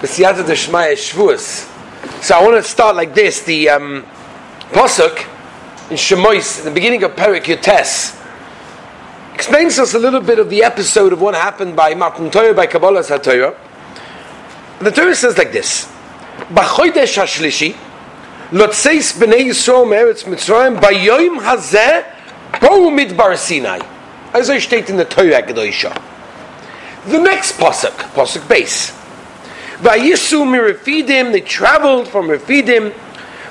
B'siyata Deshmaya Shavuos. So I want to start like this. The um, Pasuk in Shemois, the beginning of Perik Yotes, explains us a little bit of the episode of what happened by Matan Torah, by Kabbalah Satorah. The Torah says like this: B'chodesh Hashlishi, Lotzeis Bnei Yisrael Meretz Mitzrayim, Bayoim Hazeh, Bo Midbar Sinai. As I state in the Torah Gedosha. The next pasuk, pasuk base. Vayisu mirafidim, they traveled from Refidim.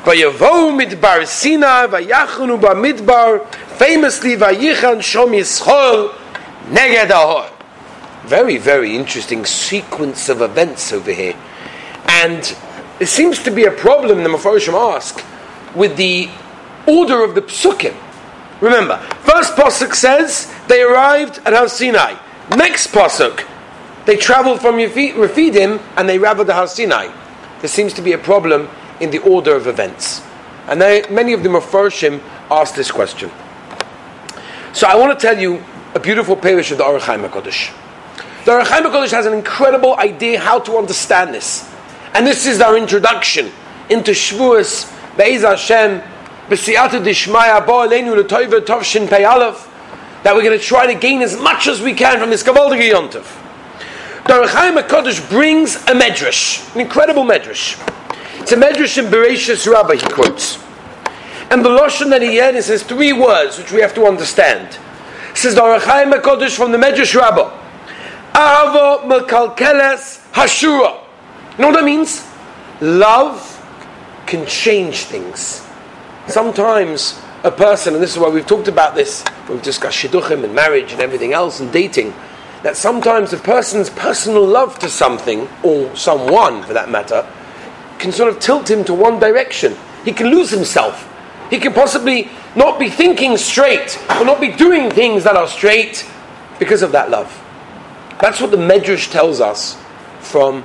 Vayavo midbar Sina, vayachunu ba midbar, famously vayichan shom yischol neged ahor. Very, very interesting sequence of events over here. And it seems to be a problem, the Mepharshim ask, with the order of the psukim. Remember, first pasuk says they arrived at Har Sinai. Next pasuk, they traveled from Refidim and they ravaged the Har Sinai. There seems to be a problem in the order of events. And they, many of the Mepharshim ask this question. So I want to tell you a beautiful parish of the Chaim HaKadosh. The Chaim HaKadosh has an incredible idea how to understand this. And this is our introduction into Shavuos, Be'ez Hashem, B'siyatu Dishmaya, Bo'aleinu L'toiva Tovshin Pei Aleph, that we're going to try to gain as much as we can from this Gavaldige Yontov. Chaim HaKadosh brings a medrash, an incredible medrash. It's a medrash in Bereshis Rabbah, he quotes. And the Lashon that he had, says three words which we have to understand. It says Chaim HaKadosh from the medrash Rabbah. Avo Mekalkeles Hashura. You know what that means? Love can change things. Sometimes a person, and this is why we've talked about this, we've discussed shidduchim and marriage and everything else and dating that sometimes a person's personal love to something, or someone for that matter, can sort of tilt him to one direction. He can lose himself. He can possibly not be thinking straight, or not be doing things that are straight because of that love. That's what the Medrash tells us from,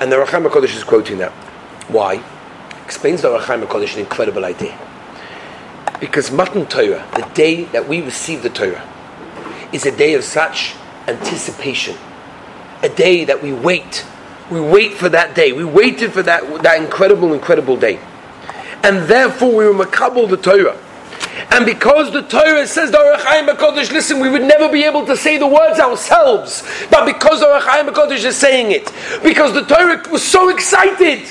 and the Ohr HaChaim HaKadosh is quoting that. Why? Explains the Ohr HaChaim HaKadosh an incredible idea. Because Matan Torah, the day that we receive the Torah, is a day of such anticipation. A day that we wait. We wait for that day. We waited for that, that incredible, incredible day. And therefore we were makabel the Torah. And because the Torah says the HaKadosh, listen, we would never be able to say the words ourselves. But because the Ohr HaChaim HaKadosh is saying it, because the Torah was so excited,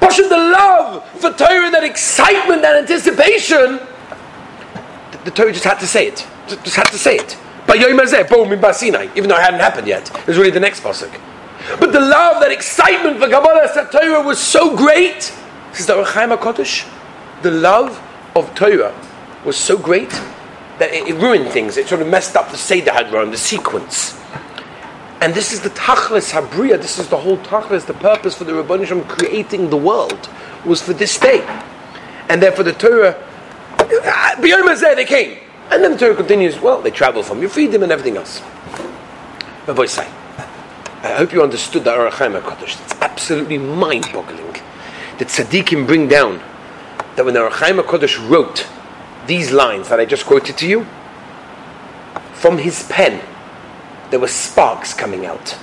Pasha the love for Torah, that excitement, that anticipation, the Torah just had to say it. Just had to say it. By Hazeh, boom, in Basinai, even though it hadn't happened yet. It was really the next pasuk. But the love, that excitement for Kabbalah Torah was so great. Says the Chaim HaKadosh, the love of Torah was so great that it, it, ruined things. It sort of messed up the Seder Hadron, the sequence. And this is the Tachlis Habriya, this is the whole Tachlis, the purpose for the Rabbanisham creating the world, was for this day. And therefore the Torah, uh, B'yom Hazeh, they came. And then the Torah continues, well, they travel from your freedom and everything else. Voice say, I hope you understood the Ohr HaChaim HaKadosh. It's absolutely mind-boggling that tzaddikim bring down that when the Orach HaKadosh wrote these lines that I just quoted to you, from his pen, there were sparks coming out.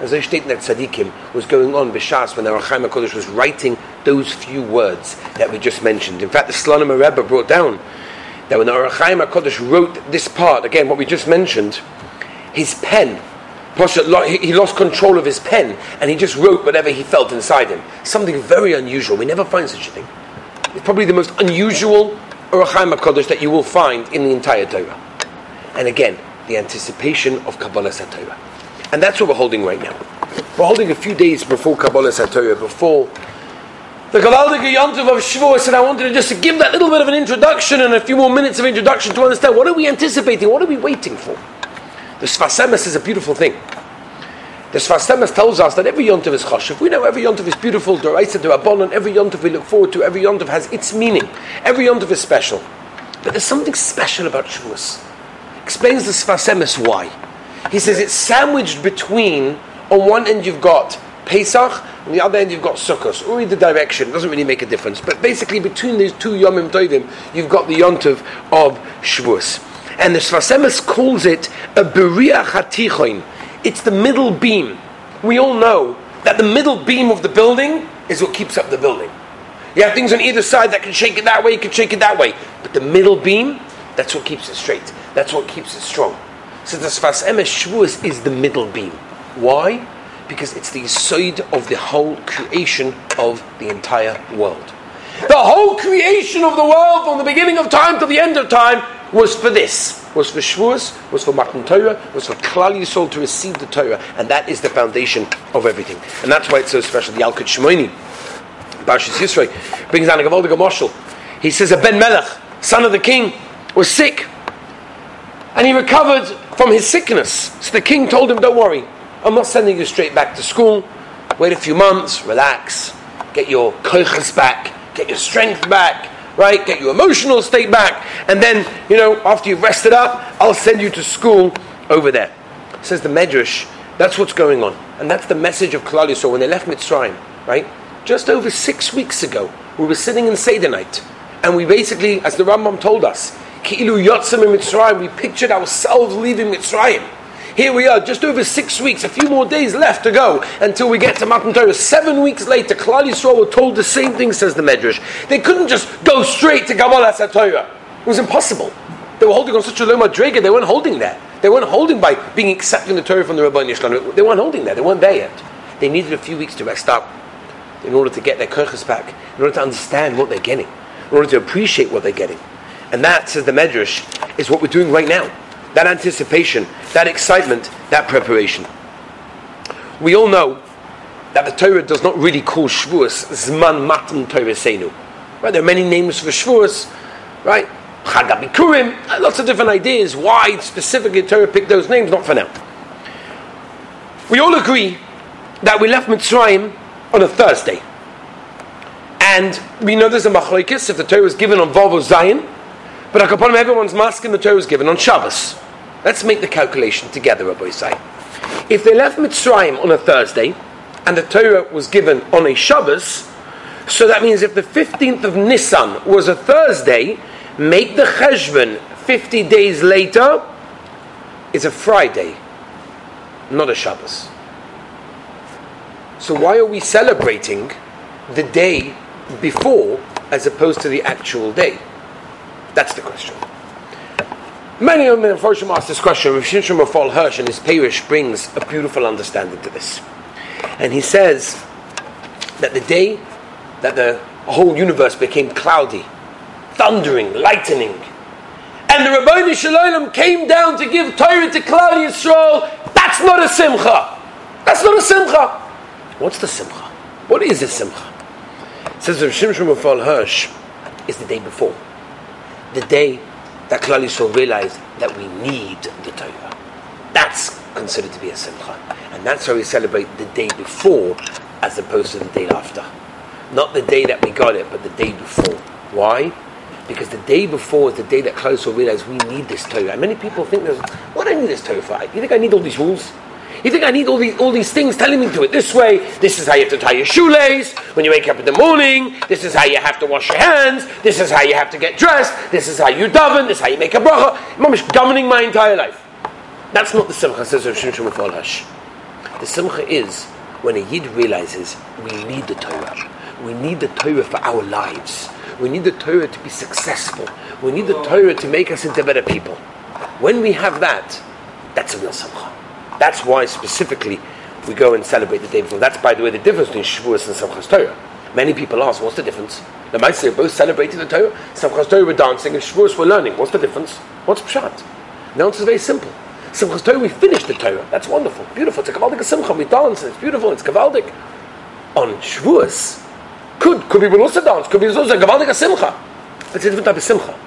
As I stated that tzaddikim was going on b'shas when the Ohr HaChaim HaKadosh was writing those few words that we just mentioned. In fact, the Slonim Rebbe brought down that when the Ohr HaChaim HaKadosh wrote this part, again, what we just mentioned, his pen, he lost control of his pen and he just wrote whatever he felt inside him. Something very unusual. We never find such a thing. It's probably the most unusual Ohr HaChaim HaKadosh that you will find in the entire Torah. And again, the anticipation of Kabbalah Torah. And that's what we're holding right now. We're holding a few days before Kabbalah Torah, before the Gavaldige Yontiv of Shavuos, and I wanted to just give that little bit of an introduction and a few more minutes of introduction to understand what are we anticipating, what are we waiting for. The Sfas Emes is a beautiful thing. The Sfas Emes tells us that every Yontiv is chashiv. We know every Yontiv is beautiful, Doraisa, Dorabon, every Yontiv we look forward to, every Yontiv has its meaning. Every Yontiv is special. But there's something special about Shavuos. Explains the Sfas Emes why. He says it's sandwiched between, on one end you've got Pesach, on the other end you've got Sukkot. Or either direction, it doesn't really make a difference. But basically between these two Yomim Tovim, you've got the Yontiv of Shavuos. And the Sfas Emes calls it a Beria Chatichoin. It's the middle beam. We all know that the middle beam of the building is what keeps up the building. You have things on either side that can shake it that way, you can shake it that way. But the middle beam, that's what keeps it straight. That's what keeps it strong. So the Sfas Emes Shavuos is the middle beam. Why? Because it's the side of the whole creation of the entire world. The whole creation of the world from the beginning of time to the end of time was for this. Was for Shavuos, was for Matan Torah, was for Klal Yisrael to receive the Torah. And that is the foundation of everything. And that's why it's so special. The Yalkut Shmoini, Barshis Yisroi, brings down a Gavaldig Moshel. He says a Ben Melech, son of the king, was sick. And he recovered from his sickness. So the king told him, Don't worry, I'm not sending you straight back to school. Wait a few months, relax, get your koiches back, get your strength back, right? Get your emotional state back. And then, you know, after you've rested up, I'll send you to school over there. Says the Medrash, that's what's going on. And that's the message of Klal Yisrael when they left Mitzrayim, right? Just over six weeks ago, we were sitting in Seder night, and we basically, as the Rambam told us, Ki'ilu Yotzim in Mitzrayim, we pictured ourselves leaving Mitzrayim. Here we are, just over six weeks, a few more days left to go until we get to Matan Torah. Seven weeks later, Klal Yisrael were told the same thing, says the Medrash. They couldn't just go straight to Kabbalah Torah. It was impossible. They were holding on such a low madrega, they weren't holding there. They weren't holding by being accepting the Torah from the Rabban Yisrael. They weren't holding there, they weren't there yet. They needed a few weeks to rest up in order to get their koiches back, in order to understand what they're getting, in order to appreciate what they're getting. And that, says the Medrash, is what we're doing right now. That anticipation, that excitement, that preparation. We all know that the Torah does not really call Shavuos Zman Matan Torah Seinu. Right? There are many names for Shavuos, right? Chag HaBikurim, uh, lots of different ideas. Why specifically Torah picked those names? Not for now. We all agree that we left Mitzrayim on a Thursday. And we know there's a machlokes if the Torah was given on Vav Sivan, but Akaponim, everyone's masking the Torah was given on Shabbos. Let's make the calculation together, Rabbi say. If they left Mitzrayim on a Thursday, and the Torah was given on a Shabbos, so that means if the 15th of Nisan was a Thursday, make the cheshbon 50 days later, is a Friday, not a Shabbos. So why are we celebrating the day before as opposed to the actual day? That's the question. Many of the Mephoshim ask this question. Rav Shimshon Raphael Hirsch and his Parish brings a beautiful understanding to this. And he says that the day that the whole universe became cloudy, thundering, lightning, and the Rabbi Shalom came down to give Torah to Klal Yisrael, that's not a simcha. That's not a simcha. What's the simcha? What is a simcha? It says Rav Shimshon Raphael Hirsch is the day before. The day that Klal Yisrael realized that we need the Torah. That's considered to be a simcha. And that's why we celebrate the day before as opposed to the day after. Not the day that we got it, but the day before. Why? Because the day before is the day that Klal Yisrael realized we need this Torah. And many people think, what do I need this Torah for? You think I need all these rules? You think I need all these, all these things telling me to do it this way? This is how you have to tie your shoelace when you wake up in the morning. This is how you have to wash your hands. This is how you have to get dressed. This is how you daven. This is how you make a bracha. Is governing my entire life. That's not the simcha, says Rav Shimshon Hash. The simcha is when a yid realizes we need the Torah. We need the Torah for our lives. We need the Torah to be successful. We need the Torah to make us into better people. When we have that, that's a real simcha. That's why specifically we go and celebrate the day before. That's, by the way, the difference between Shavuos and Simchas Torah. Many people ask, what's the difference? The might say both celebrating the Torah. Simchas Torah we're dancing, and Shavuos we're learning. What's the difference? What's Pshat? The answer is very simple. Simchas Torah, we finish the Torah. That's wonderful, beautiful. It's a Kavaldik Simcha. We dance, and it's beautiful, it's Kavaldik. On Shavuos, could, could be also dance, could be also Kavaldik Simcha. But it's a different type of Simcha.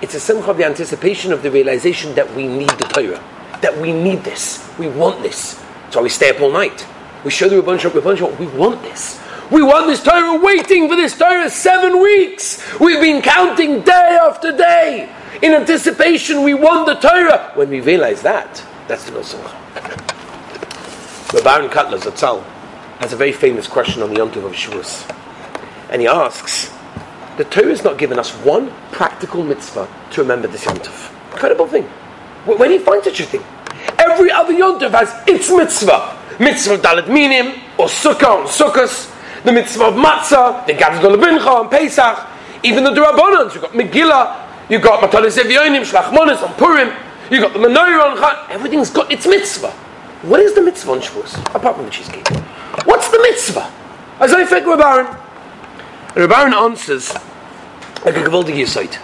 It's a Simcha of the anticipation of the realization that we need the Torah that we need this. We want this. So we stay up all night. We show the bunch of we want this. We want this Torah, waiting for this Torah seven weeks. We've been counting day after day. In anticipation, we want the Torah. When we realize that, that's the. The Baron Kotler Zatzal has a very famous question on the Yom Tov of Shavuos. And he asks, the Torah has not given us one practical mitzvah to remember this Yom Tov. Incredible thing. When you find such a thing, every other yontif has its mitzvah. Mitzvah dalit minim, or Sukkah on Sukkot, the mitzvah of Matzah, the Gadol Lebincha on Pesach, even the Durabonans, you've got Megillah, you've got Matalis Evyonim, Shlachmonis on Purim, you've got the Menorah on Chan, everything's got its mitzvah. What is the mitzvah on Shavuos, apart from the cheesecake? What's the mitzvah? As I think Rabbaran. Rabbaran answers like a gewaltige site.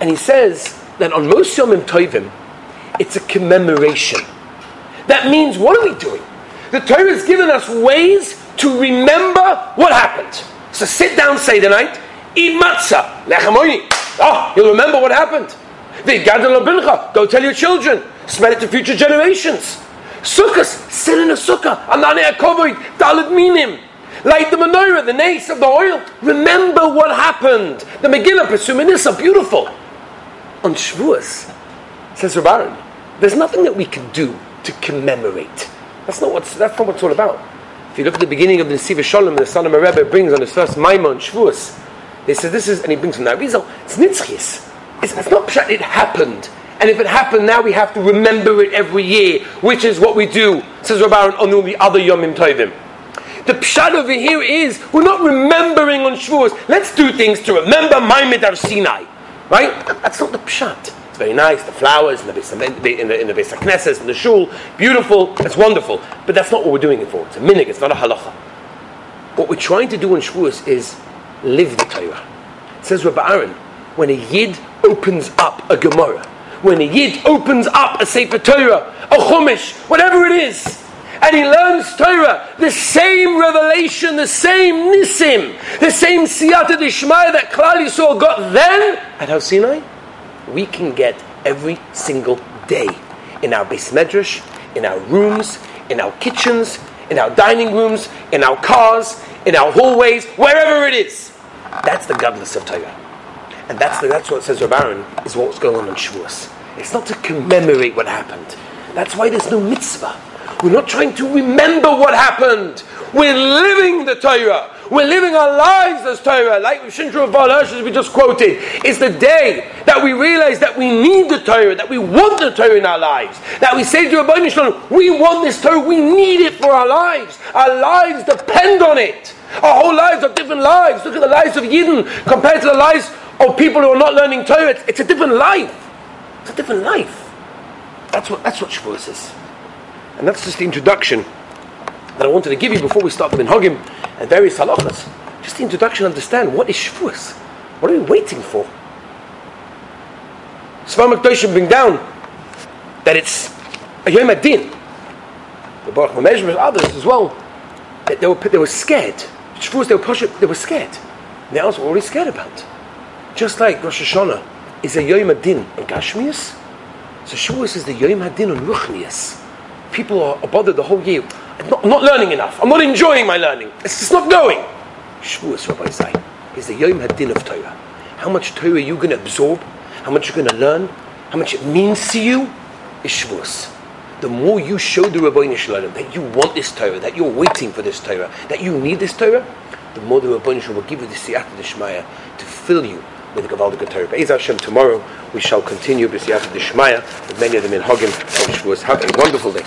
And he says that on most Yomim Tovim, it's a commemoration. That means, what are we doing? The Torah has given us ways to remember what happened. So sit down, say the night, eat matzah, lechamoyni. Oh, ah, you'll remember what happened. The gadol Go tell your children. Spread it to future generations. Sukkahs, sit in a sukkah. Anane akovoid, dalit minim. Light the menorah, the nace of the oil. Remember what happened. The Megillah, Pesuminissa, beautiful. On Shavuos, says Rabbaran, there's nothing that we can do to commemorate. That's not, what's, that's not what it's all about. If you look at the beginning of the Nesiva Shalom, the son of Rebbe brings on his first Maimon, Shavuos, they say this is, and he brings from that Rizal, it's Nitzchis. It's, it's not it happened. And if it happened, now we have to remember it every year, which is what we do, says Rabbaran, on the other Yomim Tovim. The pshat over here is we're not remembering on Shavuos. Let's do things to remember Maimed Ar Sinai, right? That's not the pshat. It's very nice, the flowers in the in the, in the Beis Knesses, in the shul, beautiful, it's wonderful. But that's not what we're doing it for. It's a minig, it's not a halacha. What we're trying to do on Shavuos is live the Torah. It says Rabbi Aaron, when a Yid opens up a Gemara, when a Yid opens up a Sefer Torah, a Chumash, whatever it is, and he learns Torah, the same revelation, the same Nisim, the same Siyata Dishmaya that Klal Yisrael got then at Har Sinai, we can get every single day in our beis medrash, in our rooms, in our kitchens, in our dining rooms, in our cars, in our hallways, wherever it is. That's the godless of Torah. And that's, the, that's what says Rabbaran, is what's going on in Shavuos. It's not to commemorate what happened. That's why there's no mitzvah. We're not trying to remember what happened. We're living the Torah. We're living our lives as Torah, like Shintru of as we just quoted. It's the day that we realize that we need the Torah, that we want the Torah in our lives, that we say to Rabbi Shalom, we want this Torah, we need it for our lives. Our lives depend on it. Our whole lives are different lives. Look at the lives of Yidden compared to the lives of people who are not learning Torah. It's, it's a different life. It's a different life. That's what, that's what Shavuos is. And that's just the introduction that I wanted to give you before we start the Minhagim and various halachas. Just the introduction, understand what is Shavuos. What are we waiting for? Svar Makdoshim bring down that it's a Yom Adin. The Baruch Mameshmer others as well. That they were, they were scared. Shavuos, they were, pushed, they were scared. And they also were already scared about. Just like Rosh Hashanah is a Yom Adin on Gashmias, so Shavuos is the Yom Adin on Ruchnias people are bothered the whole year. I'm not, I'm not, learning enough. I'm not enjoying my learning. It's just not going. Shavuos, Rabbi say, is the Yom Hadin of Torah. How much Torah are you going to absorb? How much you're going to learn? How much it means to you? Is Shavuos. The more you show the Rabbi Shalom that you want this Torah, that you're waiting for this Torah, that you need this Torah, the more the Rabbi will give you the Siyat Shmaya to fill you with the Gavaldik Torah. Be'ez Hashem, tomorrow we shall continue B'siyat Dishmaya with many of them in Hagim. Have a wonderful day.